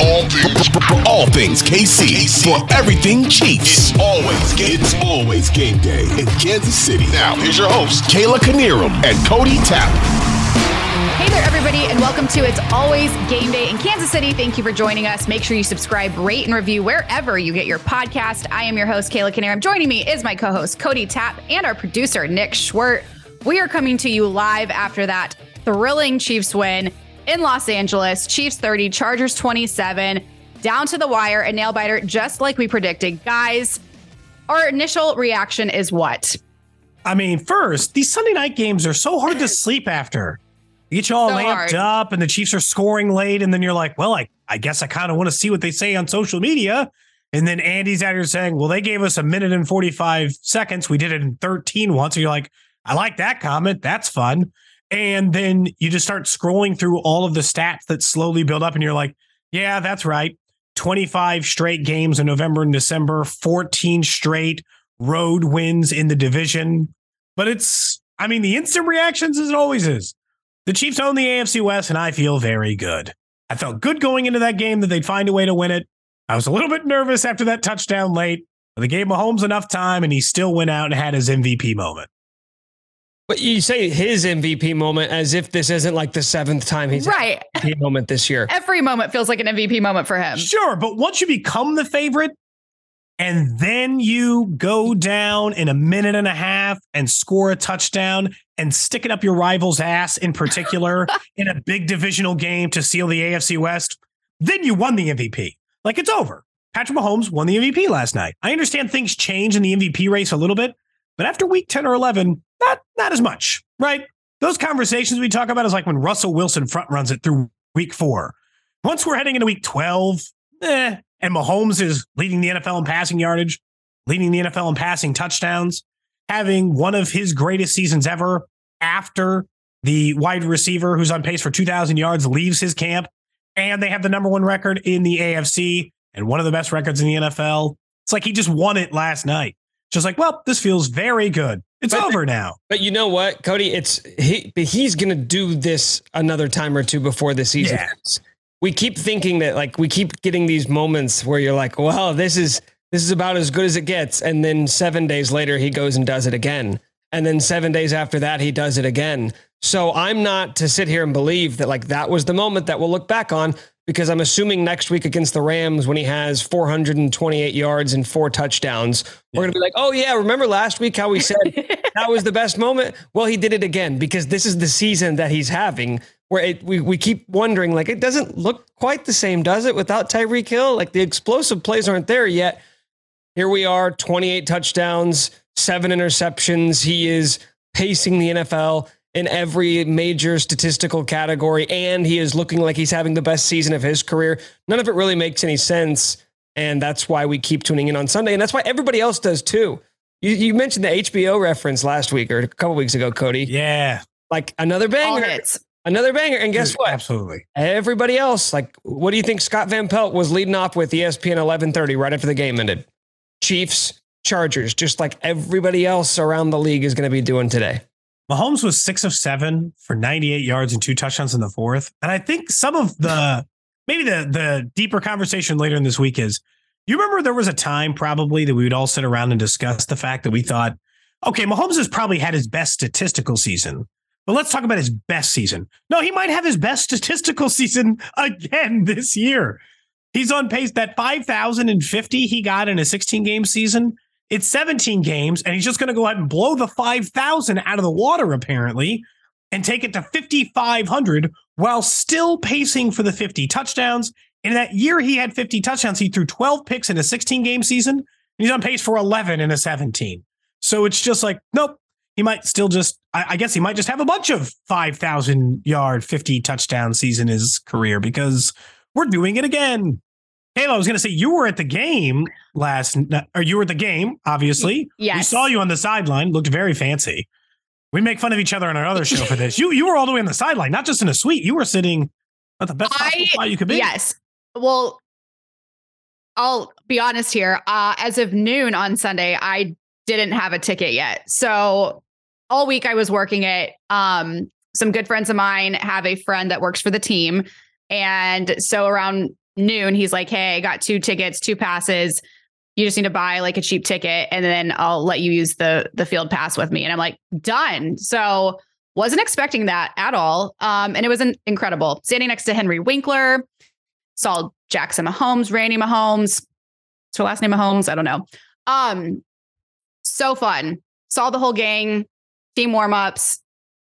All things, all things KC, for everything Chiefs. It's always game. It's always game day in Kansas City. Now here's your host Kayla Knierim and Cody Tapp. Hey there, everybody, and welcome to It's Always Game Day in Kansas City. Thank you for joining us. Make sure you subscribe, rate, and review wherever you get your podcast. I am your host, Kayla Knierim. Joining me is my co host, Cody Tapp, and our producer, Nick Schwerdt. We are coming to you live after that thrilling Chiefs win in Los Angeles. Chiefs 30, Chargers 27, down to the wire, a nail biter, just like we predicted. Guys, our initial reaction is what? I mean, first, these Sunday night games are so hard to sleep after. You get you all So lamped hard. up, and the Chiefs are scoring late, and then you're like, well, I, I guess I kind of want to see what they say on social media. And then Andy's out here saying, well, they gave us a minute and 45 seconds. We did it in 13 once. So you're like, I like that comment. That's fun. And then you just start scrolling through all of the stats that slowly build up, and you're like, yeah, that's right. 25 straight games in November and December, 14 straight road wins in the division. But it's, I mean, the instant reactions as it always is. The Chiefs own the AFC West, and I feel very good. I felt good going into that game that they'd find a way to win it. I was a little bit nervous after that touchdown late, but they gave Mahomes enough time, and he still went out and had his MVP moment. But you say his MVP moment as if this isn't like the seventh time he's Right. an MVP moment this year. Every moment feels like an MVP moment for him. Sure, but once you become the favorite, and then you go down in a minute and a half and score a touchdown and stick it up your rival's ass in particular in a big divisional game to seal the AFC West, then you won the MVP. Like it's over. Patrick Mahomes won the MVP last night. I understand things change in the MVP race a little bit, but after week 10 or 11, not as much, right? Those conversations we talk about is like when Russell Wilson front runs it through week 4. Once we're heading into week 12, eh, and Mahomes is leading the NFL in passing yardage, leading the NFL in passing touchdowns, having one of his greatest seasons ever after the wide receiver who's on pace for 2,000 yards leaves his camp, and they have the number one record in the AFC and one of the best records in the NFL. It's like he just won it last night. Just like, well, this feels very good. It's But- over now. But you know what, Cody? It's he, he's gonna do this another time or two before the season. Yeah. ends. We keep thinking that, like, we keep getting these moments where you're like, "Well, this is this is about as good as it gets," and then seven days later, he goes and does it again, and then seven days after that, he does it again. So I'm not to sit here and believe that like that was the moment that we'll look back on because I'm assuming next week against the Rams when he has 428 yards and four touchdowns, we're gonna be like, "Oh yeah, remember last week how we said that was the best moment. Well, he did it again because this is the season that he's having where it, we, we keep wondering, like, it doesn't look quite the same, does it, without Tyreek Hill? Like, the explosive plays aren't there yet. Here we are 28 touchdowns, seven interceptions. He is pacing the NFL in every major statistical category, and he is looking like he's having the best season of his career. None of it really makes any sense. And that's why we keep tuning in on Sunday. And that's why everybody else does too. You, you mentioned the HBO reference last week or a couple weeks ago, Cody. Yeah. Like another All banger. hits. Another banger. And guess what? Absolutely. Everybody else, like, what do you think Scott Van Pelt was leading off with ESPN 1130 right after the game ended? Chiefs, Chargers, just like everybody else around the league is going to be doing today. Mahomes was six of seven for 98 yards and two touchdowns in the fourth. And I think some of the maybe the the deeper conversation later in this week is you remember there was a time probably that we would all sit around and discuss the fact that we thought, okay, Mahomes has probably had his best statistical season. But let's talk about his best season. No, he might have his best statistical season again this year. He's on pace that 5,050 he got in a 16 game season. It's 17 games, and he's just going to go ahead and blow the 5,000 out of the water, apparently, and take it to 5,500 while still pacing for the 50 touchdowns. In that year, he had 50 touchdowns. He threw 12 picks in a 16 game season. And he's on pace for 11 in a 17. So it's just like, nope, he might still just, I, guess he might just have a bunch of 5,000 yard, 50 touchdown season in his career because we're doing it again. Kayla, I was going to say you were at the game last, or you were at the game, obviously. Yes. We saw you on the sideline, looked very fancy. We make fun of each other on our other show for this. You you were all the way on the sideline, not just in a suite. You were sitting at the best I- spot you could be. Yes. Well, I'll be honest here. Uh, as of noon on Sunday, I didn't have a ticket yet. So all week I was working it. Um, some good friends of mine have a friend that works for the team. And so around noon, he's like, Hey, I got two tickets, two passes. You just need to buy like a cheap ticket and then I'll let you use the the field pass with me. And I'm like, done. So wasn't expecting that at all. Um, and it was an, incredible. Standing next to Henry Winkler, saw Jackson Mahomes, Randy Mahomes. What's her last name Mahomes? I don't know. Um, so fun. Saw the whole gang, team warm-ups.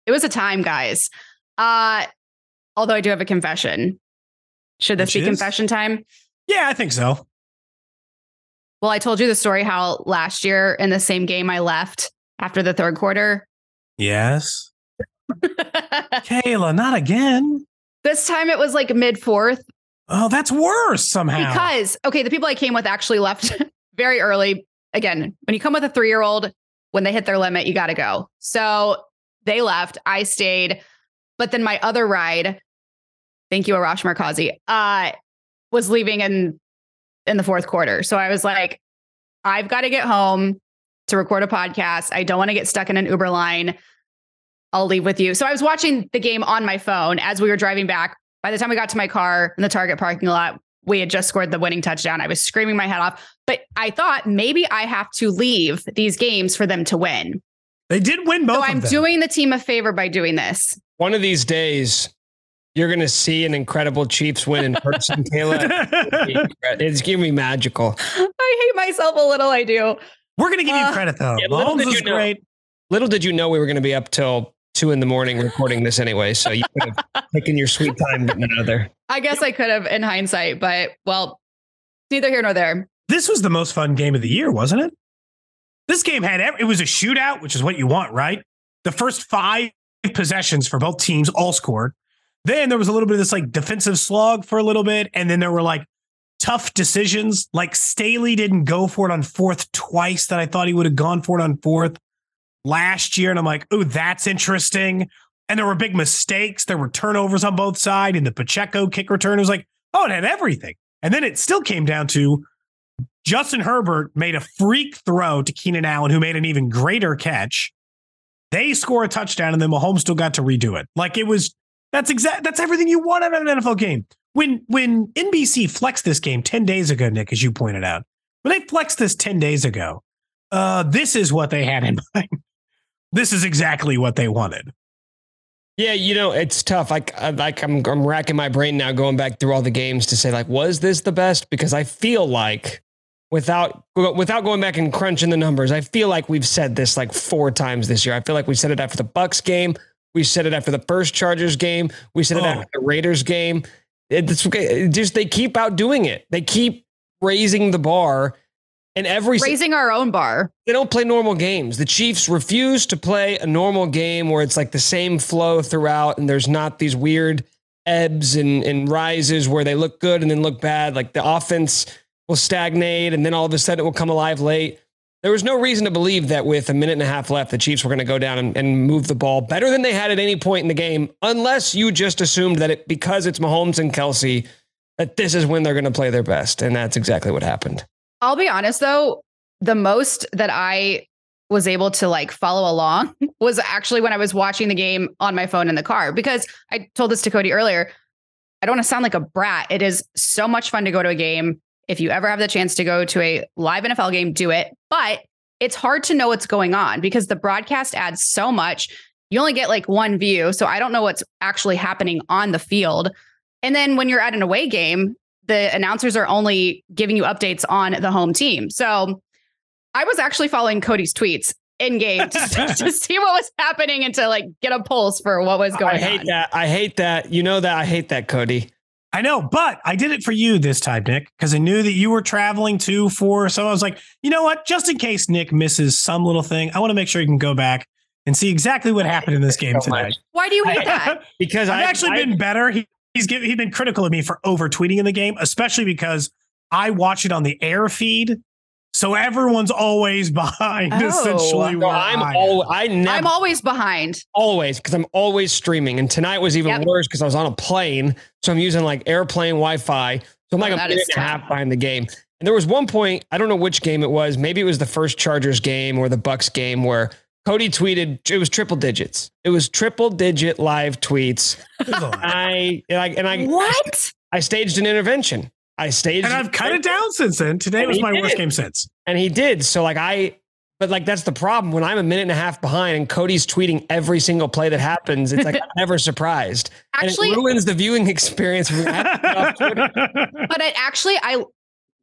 It was a time, guys. Uh, although I do have a confession. Should this Which be is? confession time? Yeah, I think so. Well, I told you the story how last year in the same game I left after the third quarter. Yes. Kayla, not again. this time it was like mid fourth Oh, that's worse somehow. because okay, the people I came with actually left very early. Again, when you come with a three year old, when they hit their limit, you got to go. So they left. I stayed, but then my other ride, thank you, Arash Markazi, uh, was leaving in in the fourth quarter. So I was like, I've got to get home to record a podcast. I don't want to get stuck in an Uber line. I'll leave with you. So I was watching the game on my phone as we were driving back. By the time we got to my car in the Target parking lot, we had just scored the winning touchdown. I was screaming my head off, but I thought maybe I have to leave these games for them to win. they did win both so of I'm them. doing the team a favor by doing this. One of these days, you're going to see an incredible Chiefs win in person, Kayla. It's going to be magical. I hate myself a little. I do. We're going to give you Uh, credit though. yeah, little Mahomes did you know- great. Little did you know we were going to be up till two in the morning recording this anyway. So you could have taken your sweet time getting out of there. I guess I could have in hindsight, but well, neither here nor there. This was the most fun game of the year, wasn't it? This game had ev- it was a shootout, which is what you want, right? The first five possessions for both teams all scored. Then there was a little bit of this like defensive slog for a little bit, and then there were like tough decisions. Like Staley didn't go for it on fourth twice that I thought he would have gone for it on fourth last year, and I'm like, oh, that's interesting. And there were big mistakes. There were turnovers on both sides, and the Pacheco kick return was like, oh, it had everything. And then it still came down to Justin Herbert made a freak throw to Keenan Allen, who made an even greater catch. They score a touchdown, and then Mahomes still got to redo it. Like it was that's exact that's everything you want out of an NFL game. When when NBC flexed this game 10 days ago, Nick, as you pointed out, when they flexed this 10 days ago, uh, this is what they had in mind. This is exactly what they wanted. Yeah, you know it's tough. Like, like I'm, I'm racking my brain now, going back through all the games to say, like, was this the best? Because I feel like, without without going back and crunching the numbers, I feel like we've said this like four times this year. I feel like we said it after the Bucks game, we said it after the first Chargers game, we said it Oh. after the Raiders game. It's okay. Just they keep outdoing it. They keep raising the bar, and every Raising our own bar. they don't play normal games. The Chiefs refuse to play a normal game where it's like the same flow throughout and there's not these weird ebbs and, and rises where they look good and then look bad. Like the offense will stagnate and then all of a sudden it will come alive late. There was no reason to believe that with a minute and a half left, the Chiefs were going to go down and, and, move the ball better than they had at any point in the game, unless you just assumed that it, because it's Mahomes and Kelce, that this is when they're going to play their best. And that's exactly what happened. I'll be honest though, the most that I was able to like follow along was actually when I was watching the game on my phone in the car because I told this to Cody earlier. I don't want to sound like a brat. It is so much fun to go to a game. If you ever have the chance to go to a live NFL game, do it. But it's hard to know what's going on because the broadcast adds so much. You only get like one view. So I don't know what's actually happening on the field. And then when you're at an away game, the announcers are only giving you updates on the home team. So I was actually following Cody's tweets in game to, to, see what was happening and to like get a pulse for what was going on. I hate on. that. I hate that. You know that I hate that, Cody. I know, but I did it for you this time, Nick, because I knew that you were traveling too for. So I was like, you know what? Just in case Nick misses some little thing, I want to make sure you can go back and see exactly what happened in this game tonight. Why do you hate that? because I've I, actually I, been better. He, he's given, he's been critical of me for over tweeting in the game, especially because I watch it on the air feed so everyone's always behind. Oh, essentially, no, I'm all I never, I'm always behind. Always because I'm always streaming. And tonight was even yep. worse because I was on a plane, so I'm using like airplane Wi-Fi. So I'm like oh, a minute and a half behind the game. And there was one point I don't know which game it was. Maybe it was the first Chargers game or the Bucks game where Cody tweeted it was triple digits. It was triple digit live tweets. I and I and I what I staged an intervention. I staged, and I've cut it down since then. Today was my worst game since, and he did. So like I, but like that's the problem when I'm a minute and a half behind and Cody's tweeting every single play that happens. It's like I'm never surprised. Actually, and it ruins the viewing experience. but I actually, I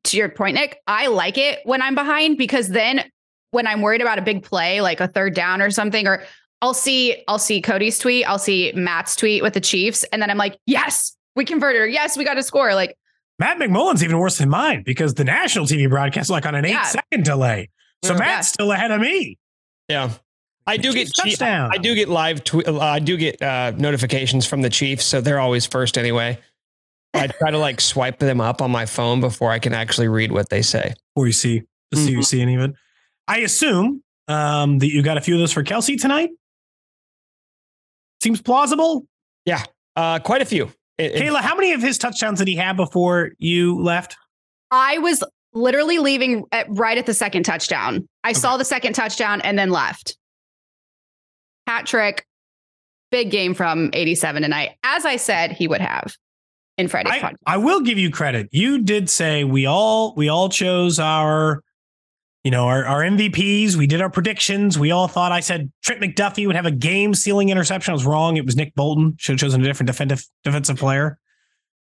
to your point, Nick, I like it when I'm behind because then when I'm worried about a big play, like a third down or something, or I'll see I'll see Cody's tweet, I'll see Matt's tweet with the Chiefs, and then I'm like, yes, we converted. Or, yes, we got a score. Like Matt McMullen's even worse than mine because the national TV broadcast like on an yeah. eight second delay. So We're Matt's best. still ahead of me. Yeah. I do get touchdown. I do get live. Tw- uh, I do get uh, notifications from the Chiefs, so they're always first anyway. I try to like swipe them up on my phone before I can actually read what they say. Or you see the mm-hmm. CUC and even. I assume um, that you got a few of those for Kelce tonight. Seems plausible. Yeah, uh, quite a few. It, Kayla, how many of his touchdowns did he have before you left? I was literally leaving at, right at the second touchdown. I okay. saw the second touchdown and then left. Hat trick, big game from 87 tonight, as I said he would have in Friday's I, podcast. I will give you credit. You did say we all we all chose our you know, our, our MVPs, we did our predictions. We all thought I said Trent McDuffie would have a game sealing interception. I was wrong. It was Nick Bolton. Should have chosen a different defensive defensive player.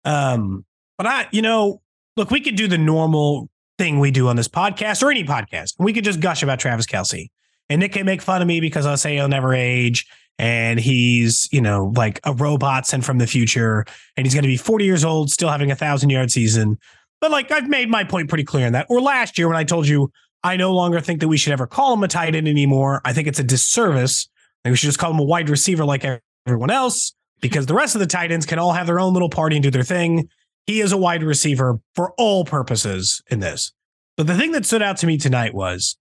Um, but I, you know, look, we could do the normal thing we do on this podcast or any podcast. We could just gush about Travis Kelce. And Nick can make fun of me because I'll say he'll never age and he's, you know, like a robot sent from the future and he's going to be 40 years old, still having a thousand yard season. But like I've made my point pretty clear in that. Or last year when I told you I no longer think that we should ever call him a tight end anymore. I think it's a disservice. I think we should just call him a wide receiver like everyone else because the rest of the tight ends can all have their own little party and do their thing. He is a wide receiver for all purposes in this. But the thing that stood out to me tonight was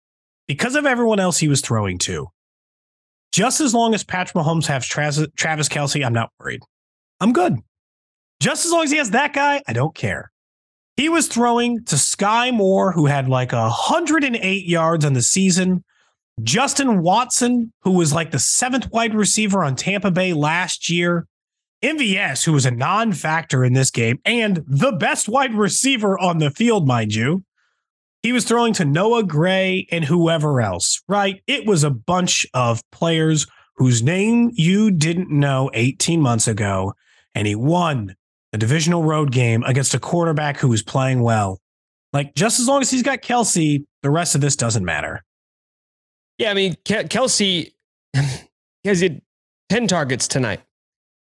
because of everyone else he was throwing to, just as long as Patrick Mahomes has Travis, Travis Kelce, I'm not worried. I'm good. Just as long as he has that guy, I don't care. He was throwing to Skyy Moore, who had like 108 yards on the season. Justin Watson, who was like the seventh wide receiver on Tampa Bay last year. MVS, who was a non factor in this game and the best wide receiver on the field, mind you. He was throwing to Noah Gray and whoever else, right? It was a bunch of players whose name you didn't know 18 months ago, and he won a divisional road game against a quarterback who is playing well. Like, just as long as he's got Kelce, the rest of this doesn't matter. Yeah, I mean, Kelce has had 10 targets tonight.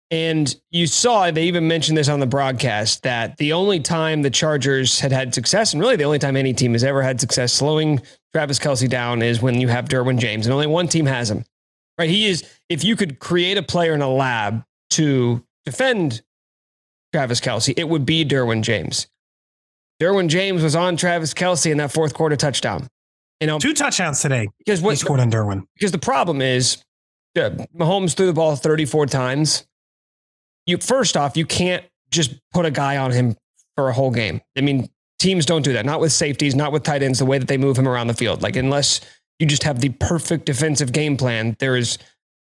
And you saw, they even mentioned this on the broadcast, that the only time the Chargers had had success, and really the only time any team has ever had success slowing Travis Kelce down is when you have Derwin James, and only one team has him. Right? He is, if you could create a player in a lab to defend Travis Kelce. it would be Derwin James. Derwin James was on Travis Kelce in that fourth quarter touchdown. You know, Two touchdowns today. because He what scored on Derwin. because the problem is uh, Mahomes threw the ball 34 times. You first off, you can't just put a guy on him for a whole game. I mean, teams don't do that. Not with safeties, not with tight ends. The way that they move him around the field, like unless you just have the perfect defensive game plan, there is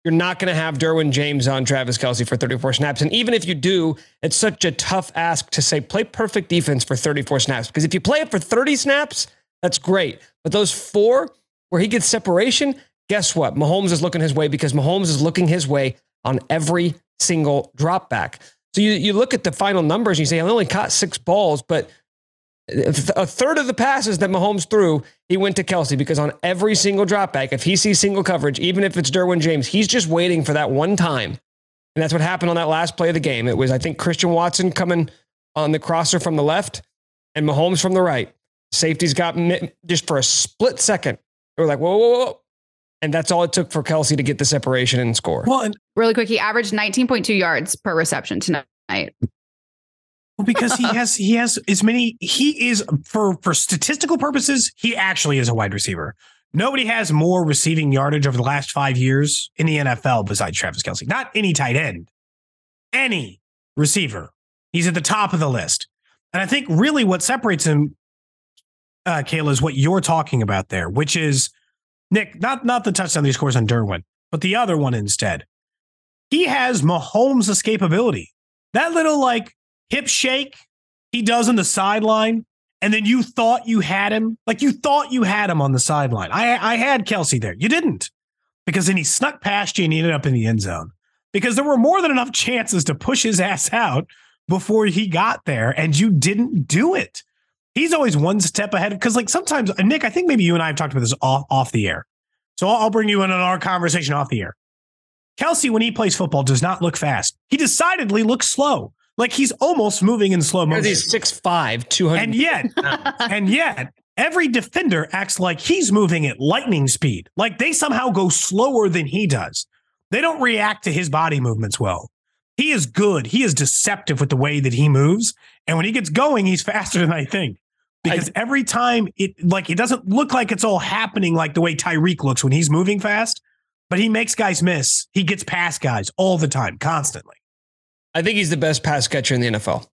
you're not going to have Derwin James on Travis Kelce for 34 snaps. And even if you do, it's such a tough ask to say play perfect defense for 34 snaps. Because if you play it for 30 snaps, that's great. But those four where he gets separation, guess what? Mahomes is looking his way because Mahomes is looking his way on every single drop back. So you, you look at the final numbers and you say, I only caught six balls, but a third of the passes that Mahomes threw, he went to Kelce because on every single drop back, if he sees single coverage, even if it's Derwin James, he's just waiting for that one time. And that's what happened on that last play of the game. It was, I think, Christian Watson coming on the crosser from the left and Mahomes from the right. Safeties got just for a split second. They were like, whoa, whoa, whoa. And that's all it took for Kelce to get the separation and score. Well, and, Really quick, he averaged 19.2 yards per reception tonight. Well, because he has he has as many. He is for for statistical purposes. He actually is a wide receiver. Nobody has more receiving yardage over the last five years in the NFL besides Travis Kelce. Not any tight end, any receiver. He's at the top of the list. And I think really what separates him, uh, Kayla, is what you're talking about there, which is Nick, not not the touchdown that he scores on Derwin, but the other one instead. He has Mahomes' escapability. That little like hip shake he does on the sideline, and then you thought you had him, like you thought you had him on the sideline. I I had Kelce there. You didn't, because then he snuck past you and he ended up in the end zone. Because there were more than enough chances to push his ass out before he got there, and you didn't do it. He's always one step ahead. Because like sometimes, uh, Nick, I think maybe you and I have talked about this off off the air. So I'll, I'll bring you in on our conversation off the air. Kelce, when he plays football, does not look fast. He decidedly looks slow. Like he's almost moving in slow motion. He's 6'5, 200. And yet, and yet, every defender acts like he's moving at lightning speed. Like they somehow go slower than he does. They don't react to his body movements well. He is good. He is deceptive with the way that he moves. And when he gets going, he's faster than I think. Because every time it like it doesn't look like it's all happening like the way Tyreek looks when he's moving fast, but he makes guys miss. He gets past guys all the time, constantly. I think he's the best pass catcher in the NFL.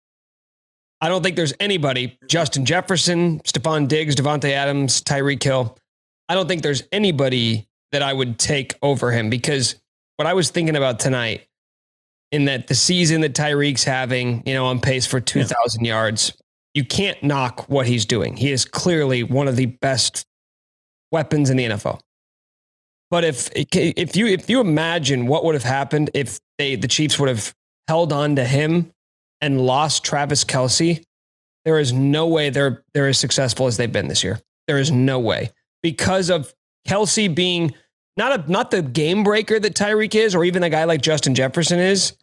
I don't think there's anybody, Justin Jefferson, Stefon Diggs, Davante Adams, Tyreek Hill. I don't think there's anybody that I would take over him because what I was thinking about tonight in that the season that Tyreek's having, you know, on pace for 2,000 yards, you can't knock what he's doing. He is clearly one of the best weapons in the NFL. But if if you if you imagine what would have happened if they the Chiefs would have held on to him and lost Travis Kelce, there is no way they're they're as successful as they've been this year. There is no way because of Kelce being not a not the game breaker that Tyreek is, or even a guy like Justin Jefferson is,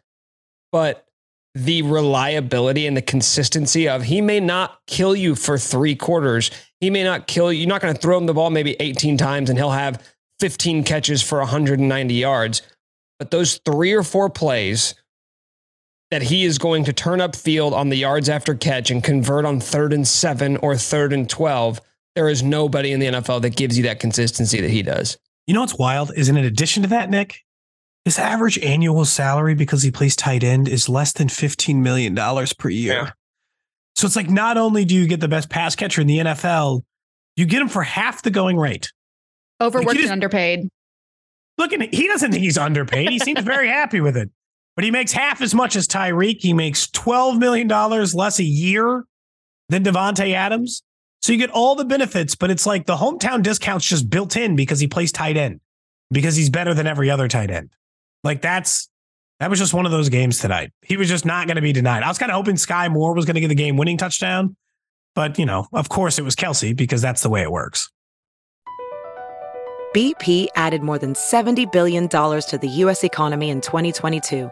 but the reliability and the consistency of he may not kill you for three quarters. He may not kill you. You're not going to throw him the ball maybe 18 times and he'll have 15 catches for 190 yards. But those three or four plays that he is going to turn up field on the yards after catch and convert on third and seven or third and 12, there is nobody in the NFL that gives you that consistency that he does. You know what's wild is in addition to that, Nick, his average annual salary because he plays tight end is less than $15 million per year. Yeah. So it's like not only do you get the best pass catcher in the NFL, you get him for half the going rate. Overworked Like, he and underpaid. Look at he doesn't think he's underpaid. He seems very happy with it. But he makes half as much as Tyreek. He makes $12 million less a year than Davante Adams. So you get all the benefits, but it's like the hometown discount's just built in because he plays tight end, because he's better than every other tight end. Like that's that was just one of those games tonight. He was just not going to be denied. I was kind of hoping Skyy Moore was going to get the game winning touchdown, but you know, of course it was Kelce because that's the way it works. BP added more than $70 billion to the U.S. economy in 2022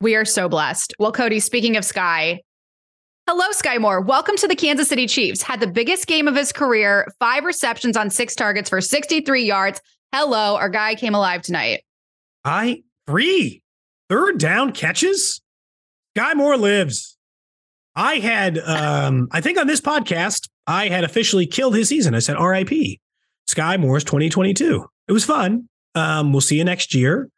We are so blessed. Well, Cody, speaking of Skyy, hello, Skyy Moore. Welcome to the Kansas City Chiefs. Had the biggest game of his career, five receptions on six targets for 63 yards. Hello, our guy came alive tonight. I three third down catches. Guy Moore lives. I had, um, I think on this podcast, I had officially killed his season. I said RIP. Skyy Moore's 2022. It was fun. Um, we'll see you next year.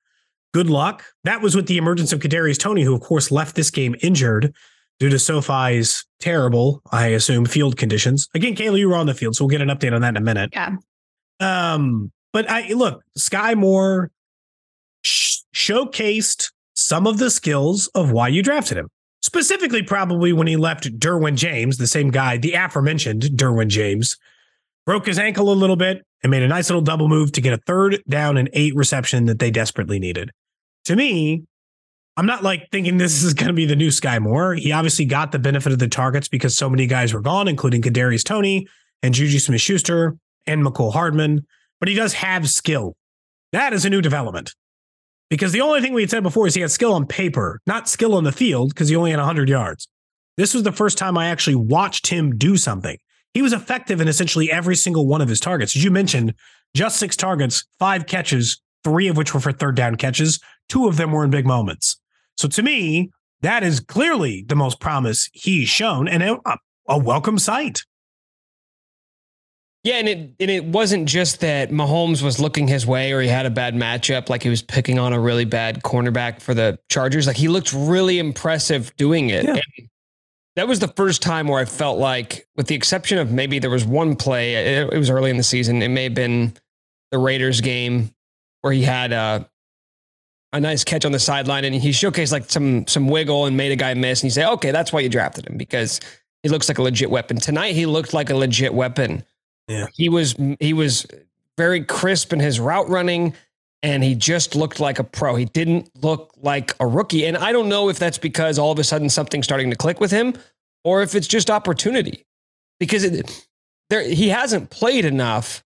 Good luck. That was with the emergence of Kadarius Toney, who of course left this game injured due to SoFi's terrible, I assume, field conditions. Again, Kayla, you were on the field, so we'll get an update on that in a minute. Yeah. Um, but I look, Skyy Moore sh- showcased some of the skills of why you drafted him. Specifically, probably when he left Derwin James, the same guy, the aforementioned Derwin James, broke his ankle a little bit and made a nice little double move to get a third down and eight reception that they desperately needed. To me, I'm not like thinking this is going to be the new Skyy Moore. He obviously got the benefit of the targets because so many guys were gone, including Kadarius Toney and Juju Smith Schuster and Mecole Hardman. But he does have skill. That is a new development. Because the only thing we had said before is he had skill on paper, not skill on the field, because he only had 100 yards. This was the first time I actually watched him do something. He was effective in essentially every single one of his targets. As you mentioned, just six targets, five catches, three of which were for third down catches. Two of them were in big moments. So to me, that is clearly the most promise he's shown and a, a welcome sight. Yeah, and it and it wasn't just that Mahomes was looking his way or he had a bad matchup, like he was picking on a really bad cornerback for the Chargers. Like he looked really impressive doing it. Yeah. That was the first time where I felt like, with the exception of maybe there was one play, it, it was early in the season. It may have been the Raiders game where he had a a nice catch on the sideline and he showcased like some some wiggle and made a guy miss. And you say, okay, that's why you drafted him because he looks like a legit weapon. Tonight he looked like a legit weapon. Yeah. He was he was very crisp in his route running and he just looked like a pro. He didn't look like a rookie. And I don't know if that's because all of a sudden something's starting to click with him or if it's just opportunity. Because it, there he hasn't played enough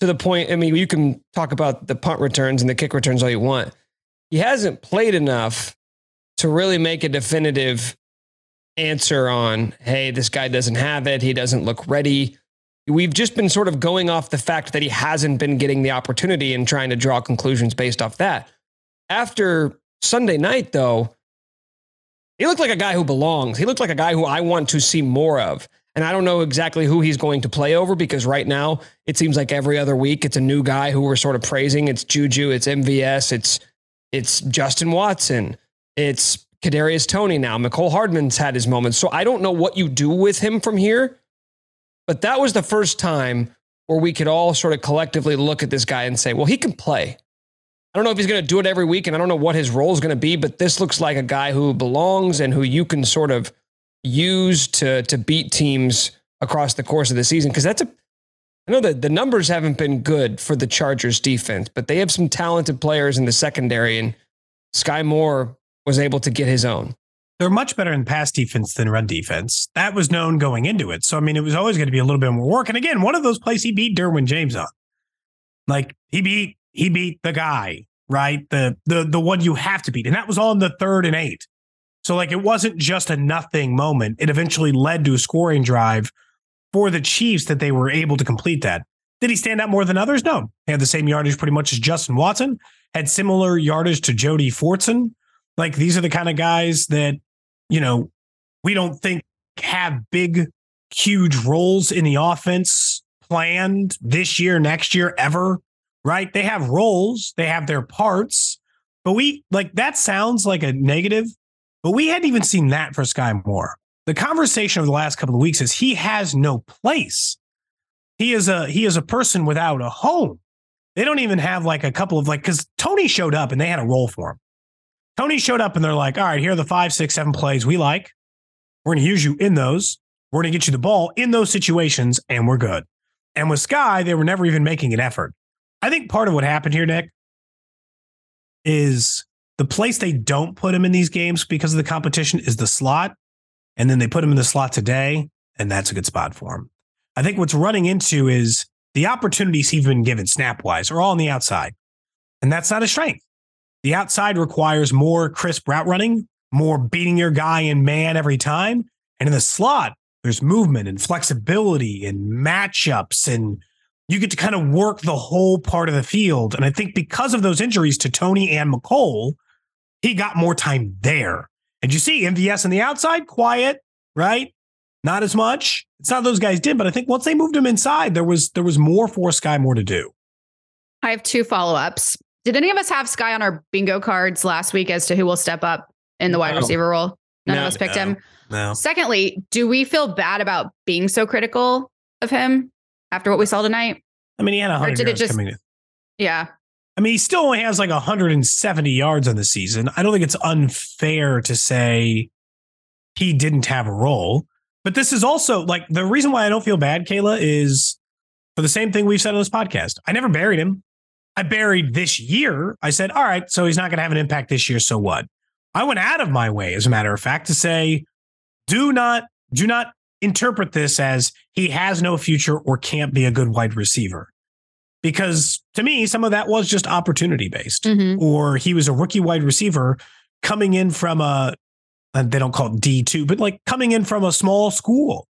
to the point. I mean, you can talk about the punt returns and the kick returns all you want. He hasn't played enough to really make a definitive answer on, hey, this guy doesn't have it. He doesn't look ready. We've just been sort of going off the fact that he hasn't been getting the opportunity and trying to draw conclusions based off that. After Sunday night, though, he looked like a guy who belongs. He looked like a guy who I want to see more of. And I don't know exactly who he's going to play over because right now it seems like every other week it's a new guy who we're sort of praising. It's Juju, it's MVS, it's it's Justin Watson, it's Kadarius Toney now. Mecole Hardman's had his moments. So I don't know what you do with him from here. But that was the first time where we could all sort of collectively look at this guy and say, well, he can play. I don't know if he's going to do it every week, and I don't know what his role is going to be, but this looks like a guy who belongs and who you can sort of use to to beat teams across the course of the season. Because that's a, I know that the numbers haven't been good for the Chargers defense, but they have some talented players in the secondary, and Skyy Moore was able to get his own. They're much better in pass defense than run defense. That was known going into it. So, I mean, it was always going to be a little bit more work. And again, one of those plays he beat Derwin James on. Like he beat, he beat the guy, right? The the the one you have to beat. And that was on the third and eight. So like it wasn't just a nothing moment. It eventually led to a scoring drive for the Chiefs that they were able to complete that. Did he stand out more than others? No. He had the same yardage pretty much as Justin Watson, had similar yardage to Jody Fortson. Like these are the kind of guys that, you know, we don't think have big, huge roles in the offense planned this year, next year, ever. Right? They have roles, they have their parts, but we like that sounds like a negative, but we hadn't even seen that for Skyy Moore. The conversation of the last couple of weeks is he has no place. He is a he is a person without a home. They don't even have like a couple of like because Toney showed up and they had a role for him. Toney showed up and they're like, all right, here are the five, six, seven plays we like. We're going to use you in those. We're going to get you the ball in those situations, and we're good. And with Skyy, they were never even making an effort. I think part of what happened here, Nick, is the place they don't put him in these games because of the competition is the slot. And then they put him in the slot today, and that's a good spot for him. I think what's running into is the opportunities he's been given snap wise are all on the outside. And that's not a strength. The outside requires more crisp route running, more beating your guy in man every time. And in the slot, there's movement and flexibility and matchups and you get to kind of work the whole part of the field. And I think because of those injuries to Toney and Mecole, he got more time there. And you see MVS on the outside, quiet, right? Not as much. It's not those guys did, but I think once they moved him inside, there was there was more for Skyy Moore to do. I have two follow-ups. Did any of us have Skyy on our bingo cards last week as to who will step up in the wide No. receiver role? None No, of us picked no, him. No. Secondly, do we feel bad about being so critical of him after what we saw tonight? I mean, he had Or 100 did it yards just- coming in. Yeah. I mean, he still only has like 170 yards on the season. I don't think it's unfair to say he didn't have a role. But this is also like the reason why I don't feel bad, Kayla, is for the same thing we've said on this podcast. I never buried him. I buried this year. I said, all right, so he's not going to have an impact this year. So what? I went out of my way, as a matter of fact, to say, do not, do not interpret this as he has no future or can't be a good wide receiver. Because to me, some of that was just opportunity based, Mm-hmm. or he was a rookie wide receiver coming in from a, they don't call it D2, but like coming in from a small school.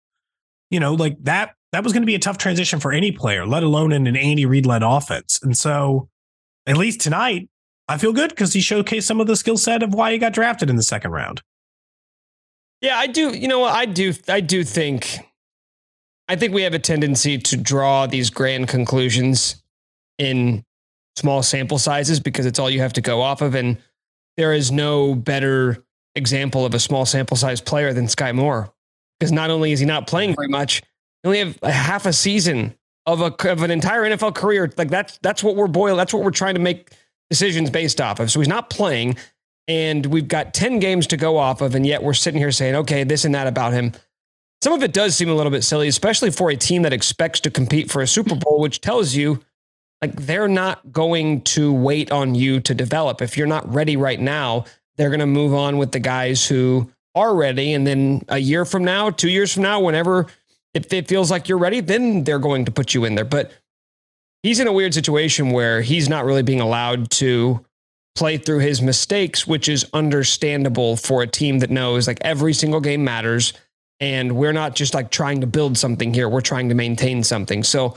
You know, like that, that was going to be a tough transition for any player, let alone in an Andy Reid led offense. And so, at least tonight, I feel good because he showcased some of the skill set of why he got drafted in the second round. Yeah, I do. You know? I do. I do think. I think we have a tendency to draw these grand conclusions in small sample sizes because it's all you have to go off of, and there is no better example of a small sample size player than Skyy Moore. Because not only is he not playing very much, he only have a half a season of a of an entire NFL career. Like that's that's what we're boiling. That's what we're trying to make decisions based off of. So he's not playing and we've got 10 games to go off of, and yet we're sitting here saying, okay, this and that about him. Some of it does seem a little bit silly, especially for a team that expects to compete for a Super Bowl, which tells you like they're not going to wait on you to develop. If you're not ready right now, they're going to move on with the guys who are ready. And then a year from now, two years from now, whenever if it feels like you're ready, then they're going to put you in there. But he's in a weird situation where he's not really being allowed to play through his mistakes, which is understandable for a team that knows like every single game matters. And we're not just like trying to build something here. We're trying to maintain something. So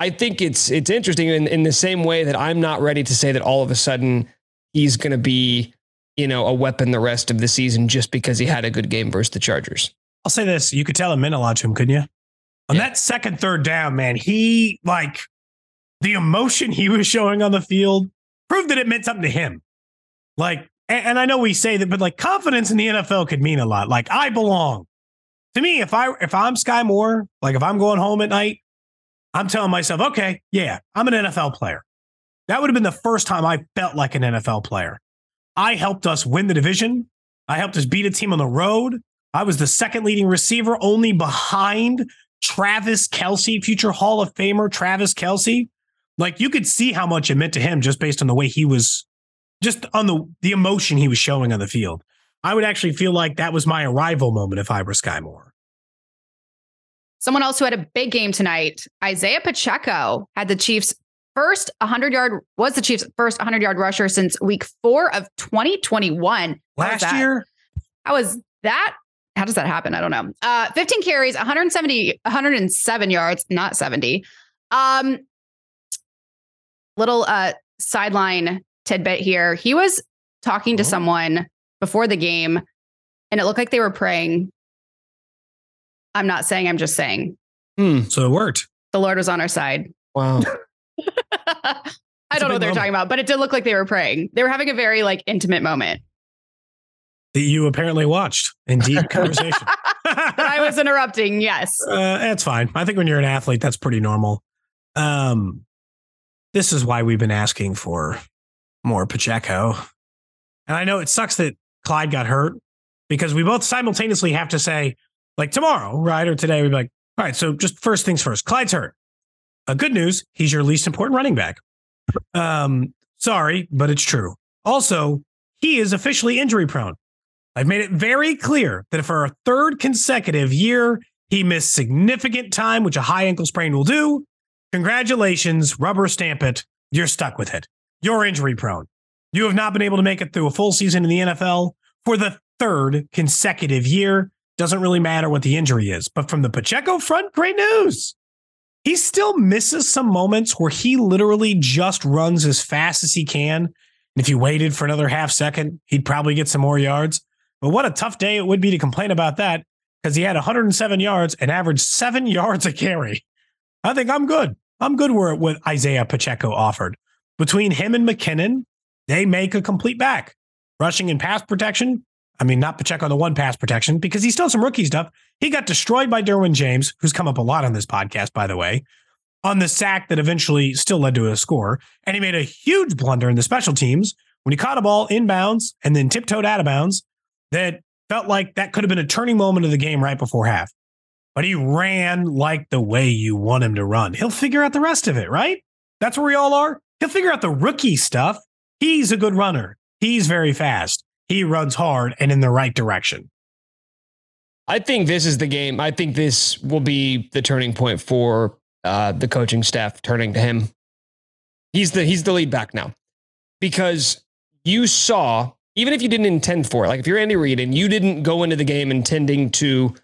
I think it's it's interesting in, in the same way that I'm not ready to say that all of a sudden he's gonna be, you know, a weapon the rest of the season just because he had a good game versus the Chargers. I'll say this: you could tell it meant a lot to him, couldn't you? On that second, third down, man, he like the emotion he was showing on the field proved that it meant something to him. Like, and, and I know we say that, but like confidence in the NFL could mean a lot. Like, I belong. To me, if I if I'm Skyy Moore, like if I'm going home at night, I'm telling myself, okay, yeah, I'm an NFL player. That would have been the first time I felt like an NFL player. I helped us win the division. I helped us beat a team on the road. I was the second leading receiver, only behind Travis Kelce, future Hall of Famer Travis Kelce. Like you could see how much it meant to him just based on the way he was, just on the the emotion he was showing on the field. I would actually feel like that was my arrival moment if I were Skyy Moore. Someone else who had a big game tonight, Isiah Pacheco, had the Chiefs' first 100 yard, was the Chiefs' first 100 yard rusher since week four of 2021. Last year, How was that? How does that happen? I don't know. Uh, 15 carries, 170, 107 yards, not 70. Um, little uh sideline tidbit here. He was talking to someone before the game and it looked like they were praying. I'm not saying, I'm just saying. Hmm. So it worked. The Lord was on our side. Wow. I don't know what they're talking about, but it did look like they were praying. They were having a very like intimate moment. That you apparently watched in deep conversation. I was interrupting. Yes. Uh, that's fine. I think when you're an athlete, that's pretty normal. Um, this is why we've been asking for more Pacheco. And I know it sucks that Clyde got hurt because we both simultaneously have to say, like tomorrow, right? Or today, we'd be like, all right, so just first things first. Clyde's hurt. Uh, good news, he's your least important running back. Um, sorry, but it's true. Also, he is officially injury prone. I've made it very clear that if for a third consecutive year he missed significant time, which a high ankle sprain will do, congratulations, rubber stamp it. You're stuck with it. You're injury prone. You have not been able to make it through a full season in the NFL for the third consecutive year. Doesn't really matter what the injury is. But from the Pacheco front, great news. He still misses some moments where he literally just runs as fast as he can. And if he waited for another half second, he'd probably get some more yards. But what a tough day it would be to complain about that because he had 107 yards and averaged seven yards a carry. I think I'm good. I'm good where what Isiah Pacheco offered. Between him and McKinnon, they make a complete back. Rushing and pass protection. I mean, not Pacheco on the one pass protection because he's still some rookie stuff. He got destroyed by Derwin James, who's come up a lot on this podcast, by the way, on the sack that eventually still led to a score. And he made a huge blunder in the special teams when he caught a ball inbounds and then tiptoed out of bounds that felt like that could have been a turning moment of the game right before half. But he ran like the way you want him to run. He'll figure out the rest of it, right? That's where we all are. He'll figure out the rookie stuff. He's a good runner. He's very fast. He runs hard and in the right direction. I think this is the game. I think this will be the turning point for uh, the coaching staff turning to him. He's the he's the lead back now because you saw even if you didn't intend for it, like if you're Andy Reid and you didn't go into the game intending to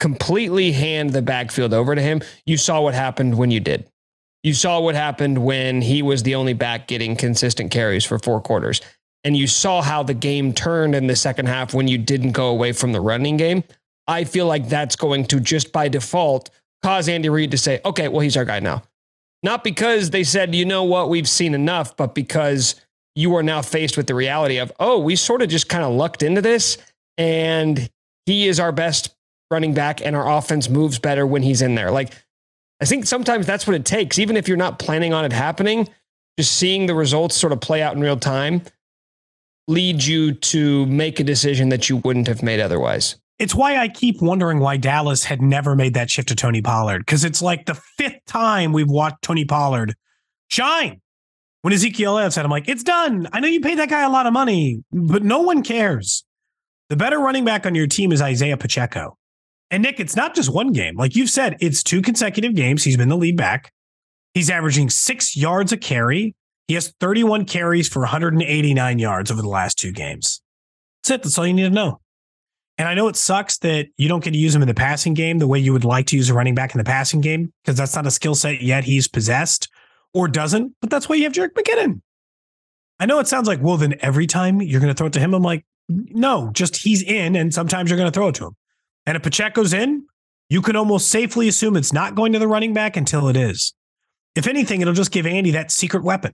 completely hand the backfield over to him, you saw what happened when you did. You saw what happened when he was the only back getting consistent carries for four quarters. And you saw how the game turned in the second half when you didn't go away from the running game. I feel like that's going to just by default cause Andy Reid to say, okay, well, he's our guy now. Not because they said, you know what, we've seen enough, but because you are now faced with the reality of, oh, we sort of just kind of lucked into this and he is our best running back and our offense moves better when he's in there. Like, I think sometimes that's what it takes, even if you're not planning on it happening, just seeing the results sort of play out in real time leads you to make a decision that you wouldn't have made otherwise. It's why I keep wondering why Dallas had never made that shift to Tony Pollard because it's like the fifth time we've watched Tony Pollard shine. When Ezekiel Elliott said, I'm like, it's done. I know you paid that guy a lot of money, but no one cares. The better running back on your team is Isiah Pacheco. And Nick, it's not just one game. Like you've said, it's two consecutive games. He's been the lead back. He's averaging six yards a carry. He has 31 carries for 189 yards over the last two games. That's it. That's all you need to know. And I know it sucks that you don't get to use him in the passing game the way you would like to use a running back in the passing game because that's not a skill set yet he's possessed or doesn't, but that's why you have Jerick McKinnon. I know it sounds like, well, then every time you're going to throw it to him. I'm like, no, just he's in and sometimes you're going to throw it to him. And if Pacheco's in, you can almost safely assume it's not going to the running back until it is. If anything, it'll just give Andy that secret weapon.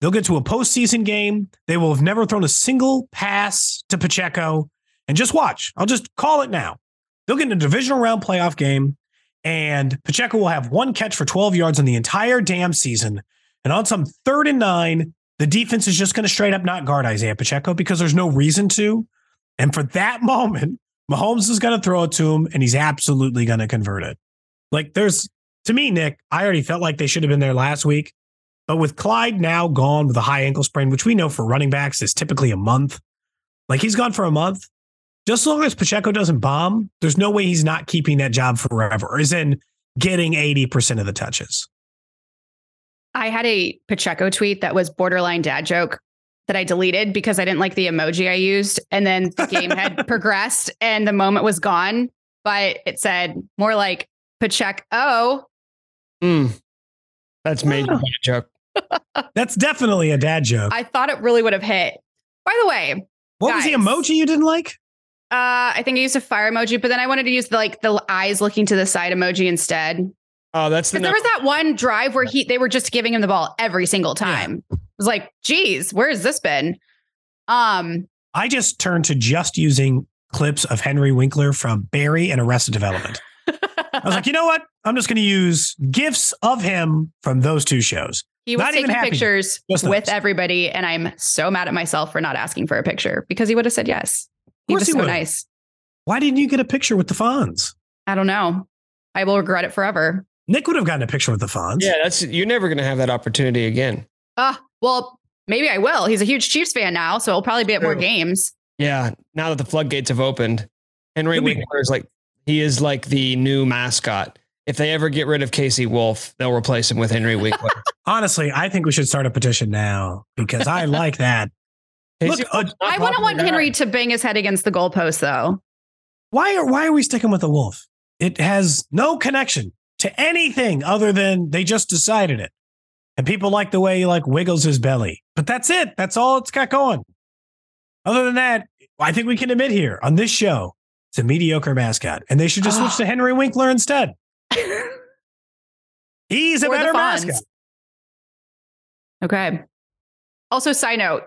They'll get to a postseason game. They will have never thrown a single pass to Pacheco. And just watch. I'll just call it now. They'll get in a divisional round playoff game, and Pacheco will have one catch for 12 yards in the entire damn season. And on some third and nine, the defense is just going to straight up not guard Isiah Pacheco because there's no reason to. And for that moment, Mahomes is going to throw it to him, and he's absolutely going to convert it. Like there's, to me, Nick, I already felt like they should have been there last week. But with Clyde now gone with a high ankle sprain, which we know for running backs is typically a month, like he's gone for a month. Just as long as Pacheco doesn't bomb, there's no way he's not keeping that job forever, Is in getting 80% of the touches. I had a Pacheco tweet that was borderline dad joke that I deleted because I didn't like the emoji I used. And then the game had progressed and the moment was gone. But it said more like Pacheco. Oh, Mm. That's major Oh. dad joke. That's definitely a dad joke. I thought it really would have hit. By the way, What was the emoji you didn't like? Uh, I think I used a fire emoji, but then I wanted to use the like the eyes looking to the side emoji instead. Oh, that's the there was that one drive where he they were just giving him the ball every single time. It was like, geez, where has this been? Um, I just turned to just using clips of Henry Winkler from Barry and Arrested Development. I was like, you know what? I'm just going to use gifs of him from those two shows. he was Not even taking happy. pictures with everybody, and I'm so mad at myself for not asking for a picture because he would have said yes. He course was he so would've. nice. Why didn't you get a picture with the Fonz? I don't know. I will regret it forever. Nick would have gotten a picture with the Fonz. Yeah, that's you're never gonna have that opportunity again. Ah, well, maybe I will. He's a huge Chiefs fan now, so he'll probably be at more games. Yeah, now that the floodgates have opened, Henry He'll be- Winkler is like he is like the new mascot. If they ever get rid of KC Wolf, they'll replace him with Henry Winkler. Honestly, I think we should start a petition now because I like that. Look, Casey uh, I wouldn't want guy. Henry to bang his head against the goalpost, though. why are why are we sticking with the wolf? It has no connection to anything other than they just decided it. And people like the way he like wiggles his belly. But that's it. That's all it's got going. Other than that, I think we can admit here on this show, it's a mediocre mascot. And they should just switch to Henry Winkler instead. He's a Or better mascot. Okay. Also, side note,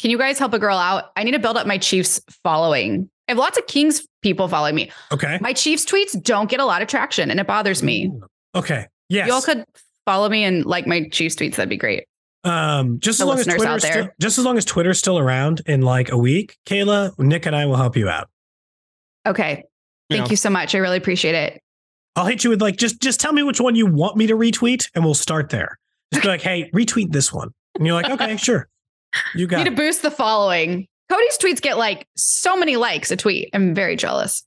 can you guys help a girl out? I need to build up my Chiefs following. I have lots of Kings people following me. Okay. My Chiefs tweets don't get a lot of traction, and it bothers me. Okay. Yes. Y'all could follow me and like my Chiefs tweets. That'd be great. Um, just The as long as Twitter's there. still, just as long as Twitter's still around in like a week, Kayla, Nick, and I will help you out. Okay. Thank Yeah. you so much. I really appreciate it. I'll hit you with like just just tell me which one you want me to retweet, and we'll start there. Just be like, hey, retweet this one, and you're like, okay, sure, you got Need to boost the following. Cody's tweets get like so many likes a tweet. I'm very jealous.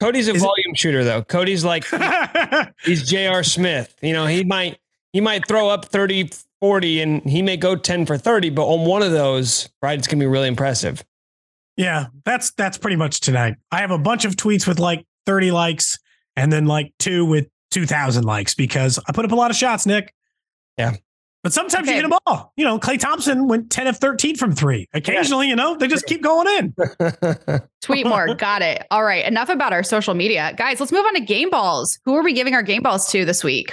Cody's a Is it- volume shooter though. Cody's like he's J.R. Smith. You know, he might he might throw up 30, 40 and he may go 10 for 30, but on one of those, right, it's gonna be really impressive. yeah, that's that's pretty much tonight. I have a bunch of tweets with like 30 likes, and then like two with 2,000 likes because I put up a lot of shots, Nick. Yeah. But sometimes Okay. you get them all. You know, Klay Thompson went 10 of 13 from three. Occasionally, you know, they just keep going in. Tweet more. Got it. All right. Enough about our social media. Guys, let's move on to game balls. Who are we giving our game balls to this week?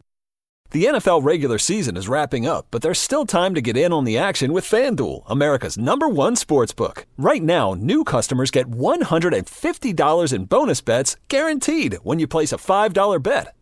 The NFL regular season is wrapping up, but there's still time to get in on the action with FanDuel, America's number one sports book. Right now, new customers get $150 in bonus bets guaranteed when you place a $5 bet.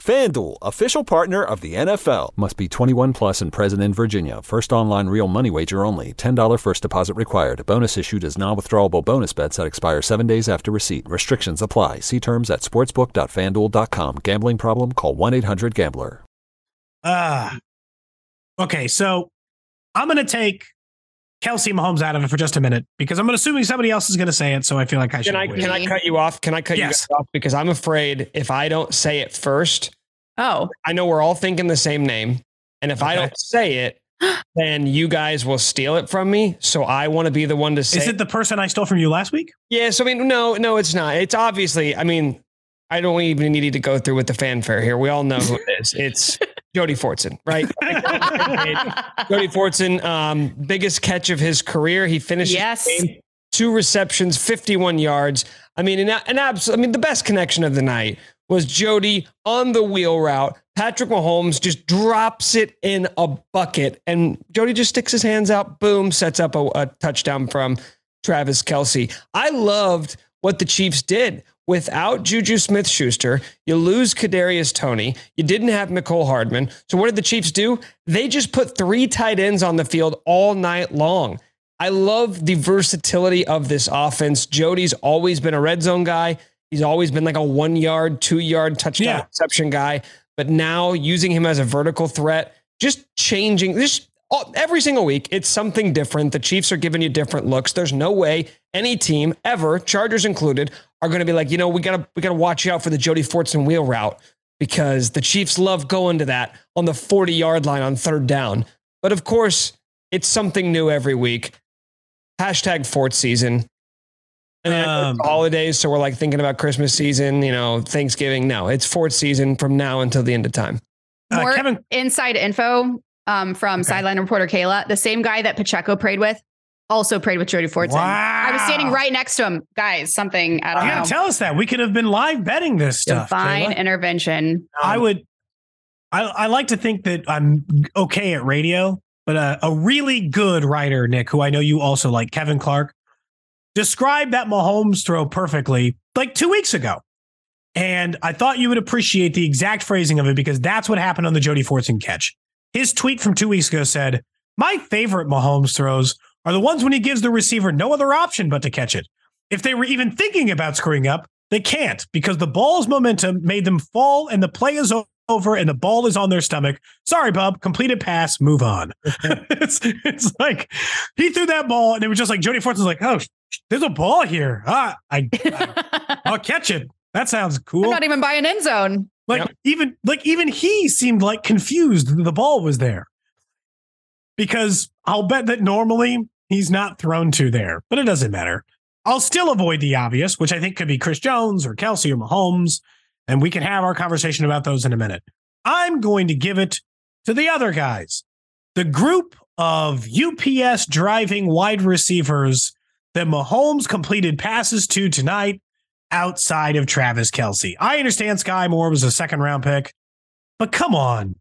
FanDuel, official partner of the NFL. Must be 21 plus and present in Virginia. First online real money wager only. $10 first deposit required. Bonus issued as non withdrawable bonus bets that expire seven days after receipt. Restrictions apply. See terms at sportsbook.fanduel.com. Gambling problem? Call 1 800 Gambler. Ah. okay, so I'm going to take Kelce Mahomes out of it for just a minute because I'm assuming somebody else is going to say it. So I feel like I should. Can I can I cut you off? Can I cut Yes. you guys off? Because I'm afraid if I don't say it first, Oh, I know we're all thinking the same name. And if I don't say it, then you guys will steal it from me. So I want to be the one to say Is it the person I stole from you last week? Yes, I mean, no, no, it's not. It's obviously, I mean, I don't even need to go through with the fanfare here. We all know who it is. It's Jody Fortson, right? Jody Fortson, um, biggest catch of his career. He finished Yes. game, two receptions, 51 yards. I mean, an, an abs- I mean, the best connection of the night was Jody on the wheel route. Patrick Mahomes just drops it in a bucket, and Jody just sticks his hands out, boom, sets up a, a touchdown from Travis Kelce. I loved what the Chiefs did without Juju Smith Schuster. You lose Kadarius Toney. You didn't have Mecole Hardman. So what did the Chiefs do? They just put three tight ends on the field all night long. I love the versatility of this offense. Jody's always been a red zone guy. He's always been like a one yard, two yard touchdown Yeah. reception guy. But now using him as a vertical threat, just changing this all- every single week, it's something different. The Chiefs are giving you different looks. There's no way any team ever, Chargers included, are going to be like, you know, we gotta we gotta watch out for the Jody Fortson wheel route because the Chiefs love going to that on the 40 yard line on third down. But of course, it's something new every week. Hashtag Fort season. And then Um, holidays, so we're like thinking about Christmas season, you know, Thanksgiving. No, it's Fort season from now until the end of time. Uh, More Kevin- inside info um, from sideline reporter Kayla. The same guy that Pacheco prayed with also prayed with Jody Fortson. I was standing right next to him. Guys, something I don't You know. gotta tell us that we could have been live betting this stuff. Fine intervention. I would. I, I like to think that I'm okay at radio, but a, a really good writer, Nick, who I know you also like, Kevin Clark, described that Mahomes throw perfectly like two weeks ago. And I thought you would appreciate the exact phrasing of it because that's what happened on the Jody Fortson catch. His tweet from two weeks ago said, My favorite Mahomes throws are the ones when he gives the receiver no other option but to catch it. If they were even thinking about screwing up, they can't because the ball's momentum made them fall and the play is over and the ball is on their stomach. Sorry, Bub, completed pass, move on. it's, it's like he threw that ball and it was just like Jody Fortson's like, oh, there's a ball here. Ah, I, I I'll catch it. That sounds cool. I'm not even by an end zone. Like even like even he seemed like confused that the ball was there. Because I'll bet that normally he's not thrown to there, but it doesn't matter. I'll still avoid the obvious, which I think could be Chris Jones or Kelce or Mahomes, and we can have our conversation about those in a minute. I'm going to give it to the other guys. The group of UPS driving wide receivers that Mahomes completed passes to tonight outside of Travis Kelce. I understand Skyy Moore was a second round pick, but come on.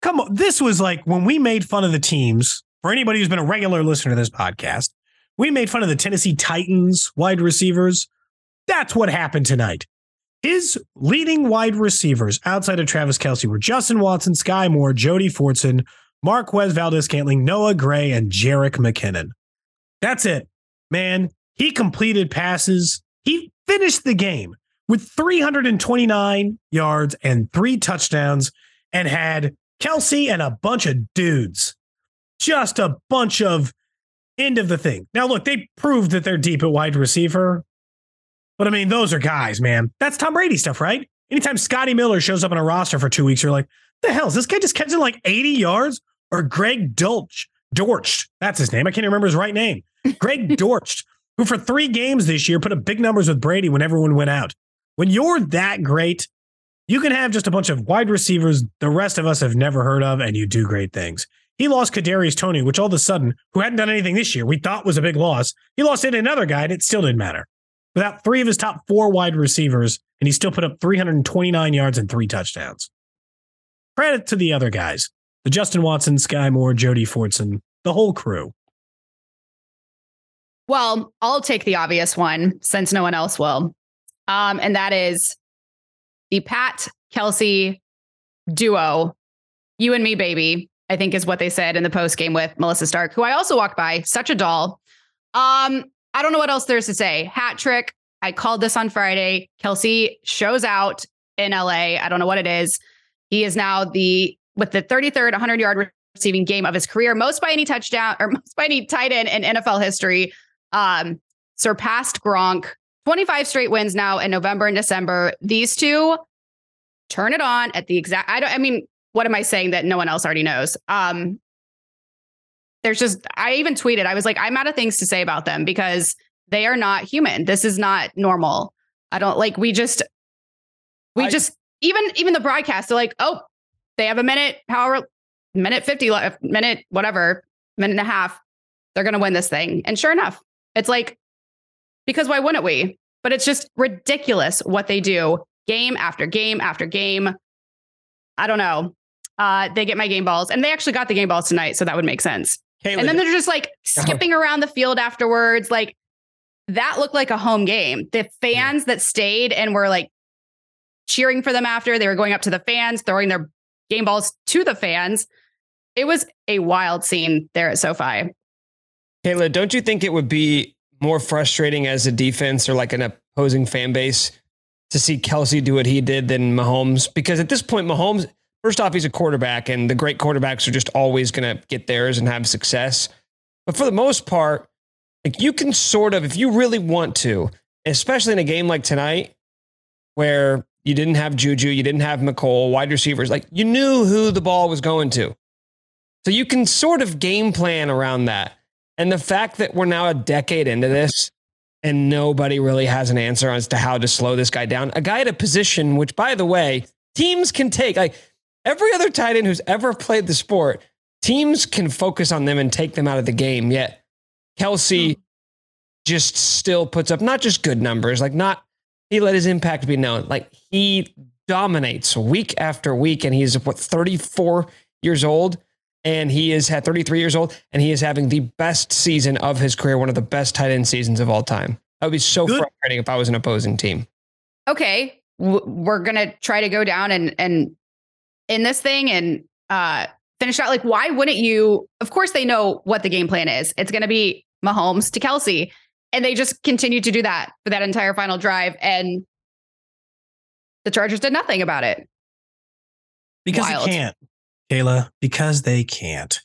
Come on. This was like when we made fun of the teams. For anybody who's been a regular listener to this podcast, we made fun of the Tennessee Titans wide receivers. That's what happened tonight. His leading wide receivers outside of Travis Kelce were Justin Watson, Skyy Moore, Jody Fortson, Marquez Valdes-Scantling, Noah Gray, and Jerick McKinnon. That's it, man. He completed passes. He finished the game with 329 yards and three touchdowns and had Kelce and a bunch of dudes. Just a bunch of end of the thing. Now, look, they proved that they're deep at wide receiver. But I mean, those are guys, man. That's Tom Brady stuff, right? Anytime Scotty Miller shows up on a roster for two weeks, you're like, the hell is this guy just catching like 80 yards? Or Greg Dolch, Dortch, that's his name. I can't remember his right name. Greg Dortch, who for three games this year put up big numbers with Brady when everyone went out. When you're that great, you can have just a bunch of wide receivers the rest of us have never heard of, and you do great things. He lost Kadarius Toney, which all of a sudden, who hadn't done anything this year, we thought was a big loss. He lost it another guy, and it still didn't matter. Without three of his top four wide receivers, and he still put up 329 yards and three touchdowns. Credit to the other guys the Justin Watson, Skyy Moore, Jody Fortson, the whole crew. Well, I'll take the obvious one since no one else will. Um, and that is the Pat Kelce duo, you and me, baby, I think is what they said in the post game with Melissa Stark, who I also walked by, such a doll. Um, I don't know what else there's to say. Hat trick. I called this on Friday. Kelce shows out in LA. I don't know what it is. He is now the with the 33rd 100 yard receiving game of his career, most by any touchdown or most by any tight end in NFL history. Um, surpassed Gronk. 25 straight wins now in November and December. These two turn it on at the exact. I don't. I mean, what am I saying that no one else already knows? Um, there's just. I even tweeted. I was like, I'm out of things to say about them because they are not human. This is not normal. I don't like. We just. We I- just even even the broadcast. They're like, oh, they have a minute, however, minute 50 left, minute, whatever, minute and a half. They're going to win this thing. And sure enough, it's like, because why wouldn't we? But it's just ridiculous what they do game after game after game. I don't know. Uh, they get my game balls and they actually got the game balls tonight. So that would make sense. And then they're just like skipping around the field afterwards. Like that looked like a home game. The fans that stayed and were like cheering for them after, they were going up to the fans, throwing their game balls to the fans. It was a wild scene there at SoFi. Kayla, don't you think it would be more frustrating as a defense or like an opposing fan base to see Kelce do what he did than Mahomes? Because at this point, Mahomes, first off, he's a quarterback, and the great quarterbacks are just always going to get theirs and have success. But for the most part, like you can sort of, if you really want to, especially in a game like tonight, where you didn't have Juju, you didn't have Mecole, wide receivers, like you knew who the ball was going to. So you can sort of game plan around that. And the fact that we're now a decade into this and nobody really has an answer as to how to slow this guy down, a guy at a position, which by the way, teams can take, like every other tight end who's ever played the sport, teams can focus on them and take them out of the game. Yet Kelce hmm. just still puts up not just good numbers, like not, he let his impact be known. Like he dominates week after week, and he's what, 34 years old? And he is at 33 years old and he is having the best season of his career, one of the best tight end seasons of all time. That would be so Good. frustrating if I was an opposing team. Okay, we're gonna try to go down and and in this thing and uh finish out. Like, why wouldn't you? Of course, they know what the game plan is. It's gonna be Mahomes to Kelce, and they just continue to do that for that entire final drive, and the Chargers did nothing about it because Wild. they can't. Kayla, because they can't.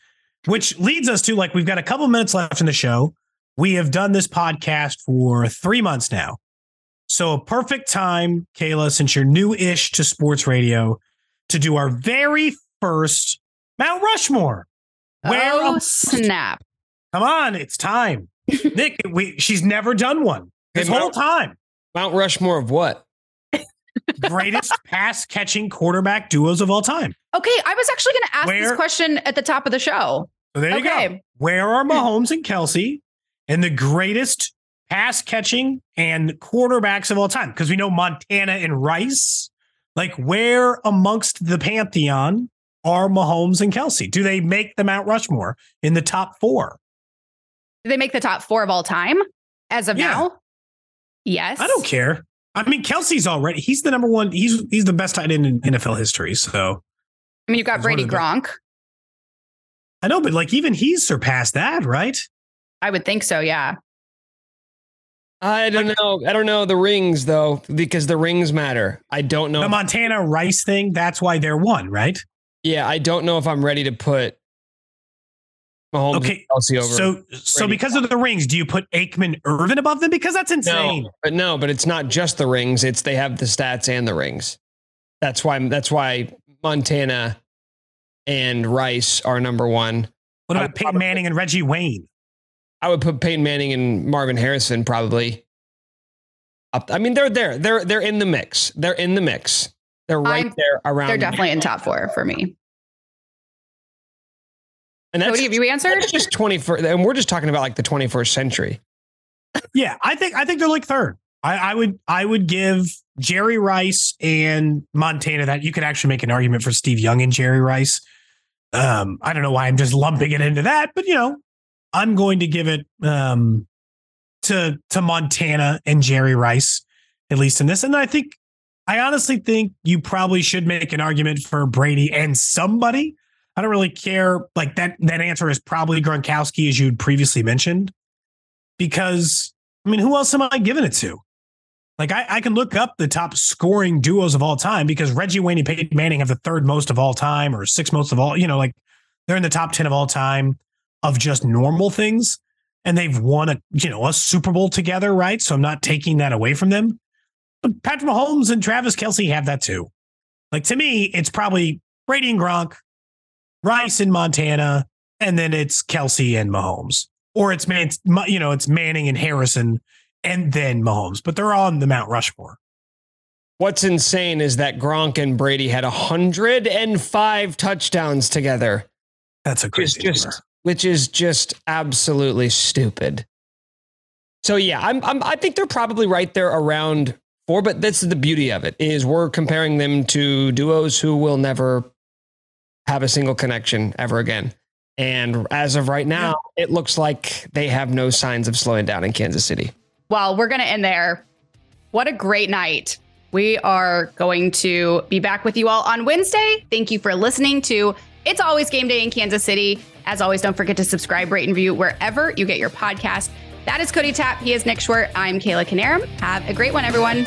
Which leads us to like, we've got a couple minutes left in the show. We have done this podcast for three months now. So, a perfect time, Kayla, since you're new ish to sports radio, to do our very first Mount Rushmore. Oh, Where oh, snap. Come on, it's time. Nick, we, she's never done one this whole time. Mount Rushmore of what? Greatest pass catching quarterback duos of all time. Okay, I was actually going to ask Where, this question at the top of the show. So there okay. you go. Where are hmm. Mahomes and Kelce and the greatest pass catching and quarterbacks of all time? Because we know Montana and Rice. Like, where amongst the pantheon are Mahomes and Kelce? Do they make the Mount Rushmore in the top four? Do they make the top four of all time as of yeah. now? Yes. I don't care. I mean, Kelce's already he's the number one. He's he's the best tight end in NFL history. So I mean, you've got Brady Gronk. I know, but like even he's surpassed that, right? I would think so. Yeah. I don't know. I don't know the rings though, because the rings matter. I don't know the Montana Rice thing. That's why they're one, right? Yeah, I don't know if I'm ready to put Mahomes okay, So, so because of the rings, do you put Aikman Irvin above them? Because that's insane. No, but no, but it's not just the rings. It's they have the stats and the rings. That's why. That's why Montana and Rice are number one. What about Peyton Manning and Reggie Wayne? I would put Peyton Manning and Marvin Harrison probably. Up. I mean, they're there. They're they're in the mix. They're in the mix. They're right I'm, there around. They're definitely in top four for me. And that's, Cody, have you answered? That's just 21st. And we're just talking about like the 21st century. yeah, I think I think they're like third. I, I would I would give Jerry Rice and Montana that you could actually make an argument for Steve Young and Jerry Rice. Um, I don't know why I'm just lumping it into that, but you know, I'm going to give it um to to Montana and Jerry Rice, at least in this. And I think I honestly think you probably should make an argument for Brady and somebody I don't really care. Like that, that answer is probably Gronkowski, as you'd previously mentioned, because I mean, who else am I giving it to? Like I, I can look up the top scoring duos of all time because Reggie Wayne and Peyton Manning have the third most of all time or sixth most of all, you know, like they're in the top 10 of all time of just normal things. And they've won a, you know, a Super Bowl together, right? So I'm not taking that away from them. But Patrick Mahomes and Travis Kelce have that too. Like to me, it's probably Brady and Gronk, Rice in Montana, and then it's Kelce and Mahomes, or it's man, you know, it's Manning and Harrison, and then Mahomes, but they're on the Mount Rushmore. What's insane is that Gronk and Brady had 105 touchdowns together. That's a crazy just which is just absolutely stupid. So yeah, I'm, I'm I think they're probably right there around four, but that's the beauty of it is we're comparing them to duos who will never have a single connection ever again. And as of right now, it looks like they have no signs of slowing down in Kansas City. Well, we're going to end there. What a great night. We are going to be back with you all on Wednesday. Thank you for listening to It's Always Game Day in Kansas City. As always, don't forget to subscribe, rate, and review wherever you get your podcast. That is Cody Tapp. He is Nick Schwerdt. I'm Kayla Knierim. Have a great one, everyone.